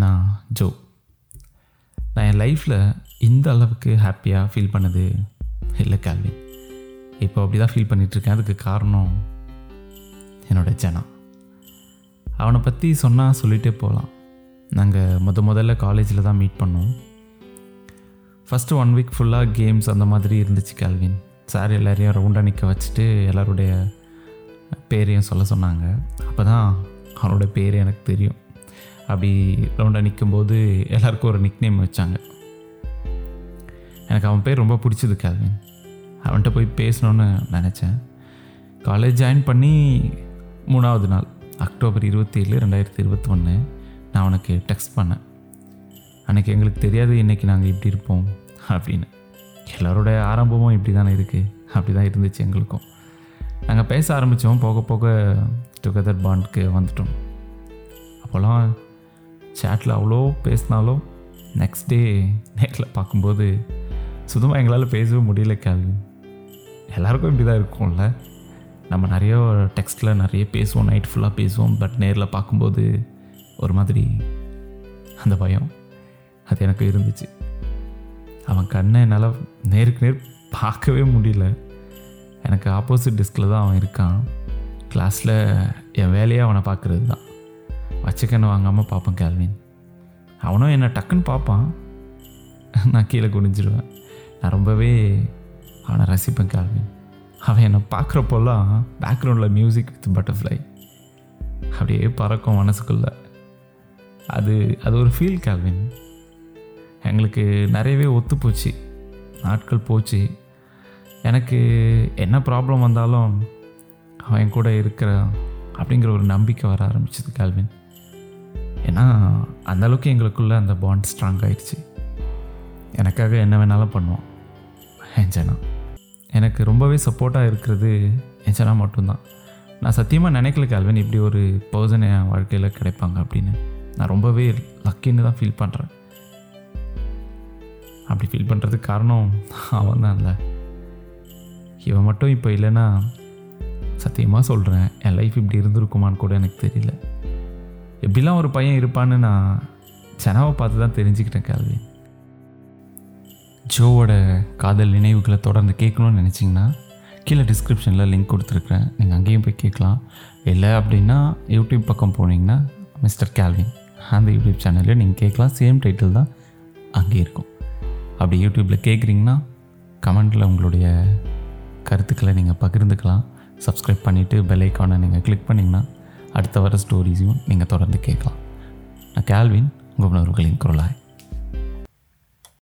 நான் ஜோ. நான் என் லைஃப்பில் இந்த அளவுக்கு ஹாப்பியாக ஃபீல் பண்ணது இல்லை கேள்வி இப்போ அப்படி தான் ஃபீல் பண்ணிகிட்ருக்கேன் அதுக்கு காரணம் என்னோடய ஜனா. அவனை பற்றி சொன்னால் சொல்லிகிட்டே போகலாம் நாங்கள் முத முதல்ல காலேஜில் தான் மீட் பண்ணோம். ஃபஸ்ட்டு ஒன் வீக் ஃபுல்லாக கேம்ஸ் அந்த மாதிரி இருந்துச்சு கேள்வின் சார் எல்லாரையும் ரவுண்டாக நிற்க வச்சுட்டு எல்லாருடைய பேரையும் சொல்ல சொன்னாங்க. அப்போ தான் அவனோட பேர் எனக்கு தெரியும். அப்படி ரவுண்டாக நிற்கும்போது எல்லாருக்கும் ஒரு நிக் நேம் வச்சாங்க. எனக்கு அவன் பேர் ரொம்ப பிடிச்சது கேல்வின் அவன்கிட்ட போய் பேசணுன்னு நினச்சேன். காலேஜ் ஜாயின் பண்ணி மூணாவது நாள் அக்டோபர் இருபத்தி ஏழு ரெண்டாயிரத்தி இருபத்தி ஒன்று நான் அவனுக்கு டெக்ஸ்ட் பண்ணேன். அன்றைக்கி எங்களுக்கு தெரியாது இன்றைக்கி நாங்கள் இப்படி இருப்போம் அப்படின்னு. எல்லோரோட ஆரம்பமும் இப்படி தானே இருக்குது அப்படி தான் இருந்துச்சு எங்களுக்கும். நாங்கள் பேச ஆரம்பித்தோம் போக போக டுகெதர் பாண்டுக்கு வந்துட்டோம். அப்போல்லாம் சேட்டில் அவ்வளோ பேசினாலும் நெக்ஸ்ட் டே நேரில் பார்க்கும்போது சுத்தமாக எங்களால் பேசவே முடியல கேள்வி எல்லாருக்கும் இப்படி தான் இருக்கும்ல. நம்ம நிறைய டெக்ஸ்ட்டில் நிறைய பேசுவோம் நைட் ஃபுல்லாக பேசுவோம் பட் நேரில் பார்க்கும்போது ஒரு மாதிரி அந்த பயம் அது எனக்கு இருந்துச்சு. அவன் கண்ணை என்னால் நேருக்கு நேர் பார்க்கவே முடியல. எனக்கு ஆப்போசிட் டெஸ்கில் தான் அவன் இருக்கான். கிளாஸில் என் வேலையை அவனை பார்க்குறது தான் வச்சுக்கண்ணு வாங்காமல் பார்ப்பேன் கேல்வின். அவனும் என்னை டக்குன்னு பார்ப்பான். நான் கீழே குனிஞ்சிடுவேன் நான் ரொம்பவே அவனை ரசிப்பேன் கேல்வின். அவன் என்னை பார்க்குறப்போல்லாம் பேக்ரவுண்டில் மியூசிக் வித் பட்டர்ஃப்ளை அப்படியே பறக்கும் மனசுக்குள்ள. அது அது ஒரு ஃபீல் கேல்வின். எங்களுக்கு நிறையவே ஒத்து போச்சு. நாட்கள் போச்சு. எனக்கு என்ன ப்ராப்ளம் வந்தாலும் அவன் என் கூட இருக்கிற அப்படிங்கிற ஒரு நம்பிக்கை வர ஆரம்பிச்சது கால்வின். ஏன்னா அந்தளவுக்கு எங்களுக்குள்ளே அந்த பாண்ட் ஸ்ட்ராங் ஆயிடுச்சு. எனக்காக என்ன வேணாலும் பண்ணுவோம். என் எனக்கு ரொம்பவே சப்போர்ட்டாக இருக்கிறது என்ஜனா மட்டும்தான். நான் சத்தியமாக நினைக்கல கல்வன் இப்படி ஒரு பர்சன் என் வாழ்க்கையில் கிடைப்பாங்க அப்படின்னு. நான் ரொம்பவே லக்கின்னு தான் ஃபீல் பண்ணுறேன் அப்படி ஃபீல் பண்ணுறதுக்கு காரணம் அவன் தான் இல்லை இவன் மட்டும் இப்போ இல்லைன்னா சத்தியமாக சொல்கிறேன் என் லைஃப் இப்படி இருந்திருக்குமான்னு கூட எனக்கு தெரியல. எப்படிலாம் ஒரு பையன் இருப்பான்னு நான் செனாவை பார்த்து தான் தெரிஞ்சுக்கிட்டேன் கேள்வி ஜோவோட காதல் நினைவுகளை தொடர்ந்து கேட்கணும்னு நினச்சிங்கன்னா கீழே டிஸ்கிரிப்ஷனில் லிங்க் கொடுத்துருக்குறேன். நீங்கள் அங்கேயும் போய் கேட்கலாம். இல்லை அப்படின்னா யூடியூப் பக்கம் போனீங்கன்னா மிஸ்டர் கேல்வின் அந்த யூடியூப் சேனலில் நீங்கள் கேட்கலாம். சேம் டைட்டில் தான் அங்கே இருக்கும். அப்படி யூடியூப்பில் கேட்குறீங்கன்னா கமெண்டில் உங்களுடைய கருத்துக்களை நீங்கள் பகிர்ந்துக்கலாம். சப்ஸ்கிரைப் பண்ணிவிட்டு பெல் ஐக்கானை நீங்கள் கிளிக் பண்ணிங்கன்னா அடுத்த வர ஸ்டோரிஸையும் நீங்கள் தொடர்ந்து கேட்கலாம். நான் கேல்வின் உங்கள் உணர்வுகளின் குரலாய்.